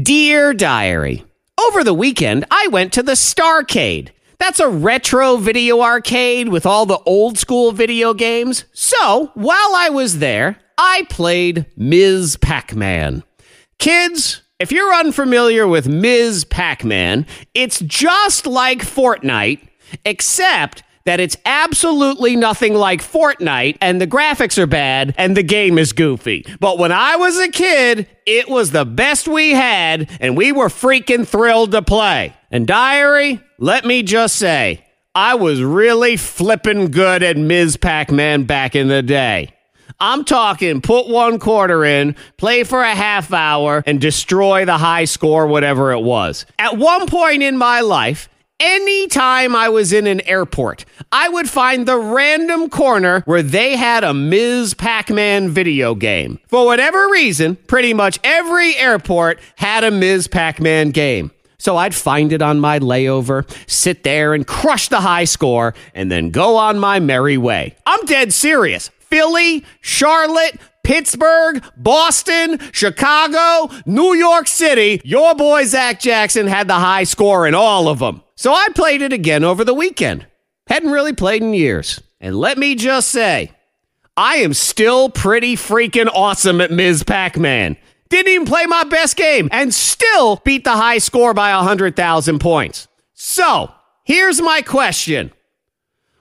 Dear Diary, over the weekend I went to the Starcade. That's a retro video arcade with all the old school video games. So, while I was there, I played Ms. Pac Man. Kids, if you're unfamiliar with Ms. Pac Man, it's just like Fortnite, except that it's absolutely nothing like Fortnite and the graphics are bad and the game is goofy. But when I was a kid, it was the best we had and we were freaking thrilled to play. And Diary, let me just say, I was really flippin' good at Ms. Pac Man back in the day. I'm talking put one quarter in, play for a half hour, and destroy the high score, whatever it was. At one point in my life, Anytime I was in an airport, I would find the random corner where they had a Ms. Pac Man video game. For whatever reason, pretty much every airport had a Ms. Pac Man game. So I'd find it on my layover, sit there and crush the high score, and then go on my merry way. I'm dead serious. Philly, Charlotte, Pittsburgh, Boston, Chicago, New York City, your boy Zach Jackson had the high score in all of them. So I played it again over the weekend. Hadn't really played in years. And let me just say, I am still pretty freaking awesome at Ms. Pac Man. Didn't even play my best game and still beat the high score by 100,000 points. So, here's my question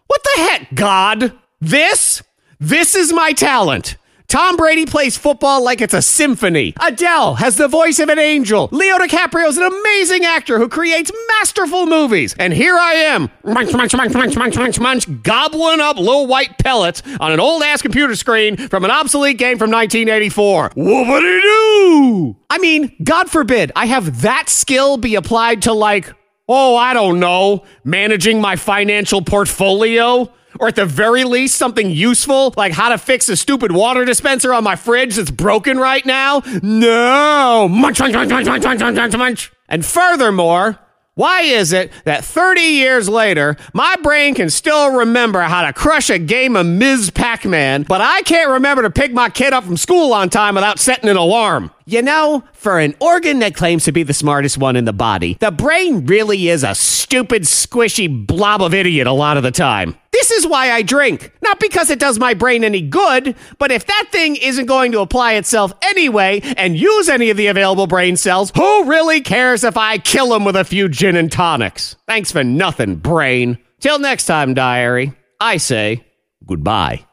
What the heck, God? This? This is my talent. Tom Brady plays football like it's a symphony. Adele has the voice of an angel. Leo DiCaprio is an amazing actor who creates masterful movies. And here I am, munch, munch, munch, munch, munch, munch, munch, gobbling up little white pellets on an old ass computer screen from an obsolete game from 1984. Whoopity doo! I mean, God forbid I have that skill be applied to like, oh, I don't know, managing my financial portfolio or at the very least something useful like how to fix a stupid water dispenser on my fridge that's broken right now? No. Munch, munch, munch, munch, munch, munch, munch. And furthermore, why is it that 30 years later, my brain can still remember how to crush a game of Ms. Pac Man, but I can't remember to pick my kid up from school on time without setting an alarm? You know, for an organ that claims to be the smartest one in the body, the brain really is a stupid, squishy blob of idiot a lot of the time. This is why I drink. Not because it does my brain any good, but if that thing isn't going to apply itself anyway and use any of the available brain cells, who really cares if I kill him with a few gin and tonics? Thanks for nothing, brain. Till next time, diary, I say goodbye.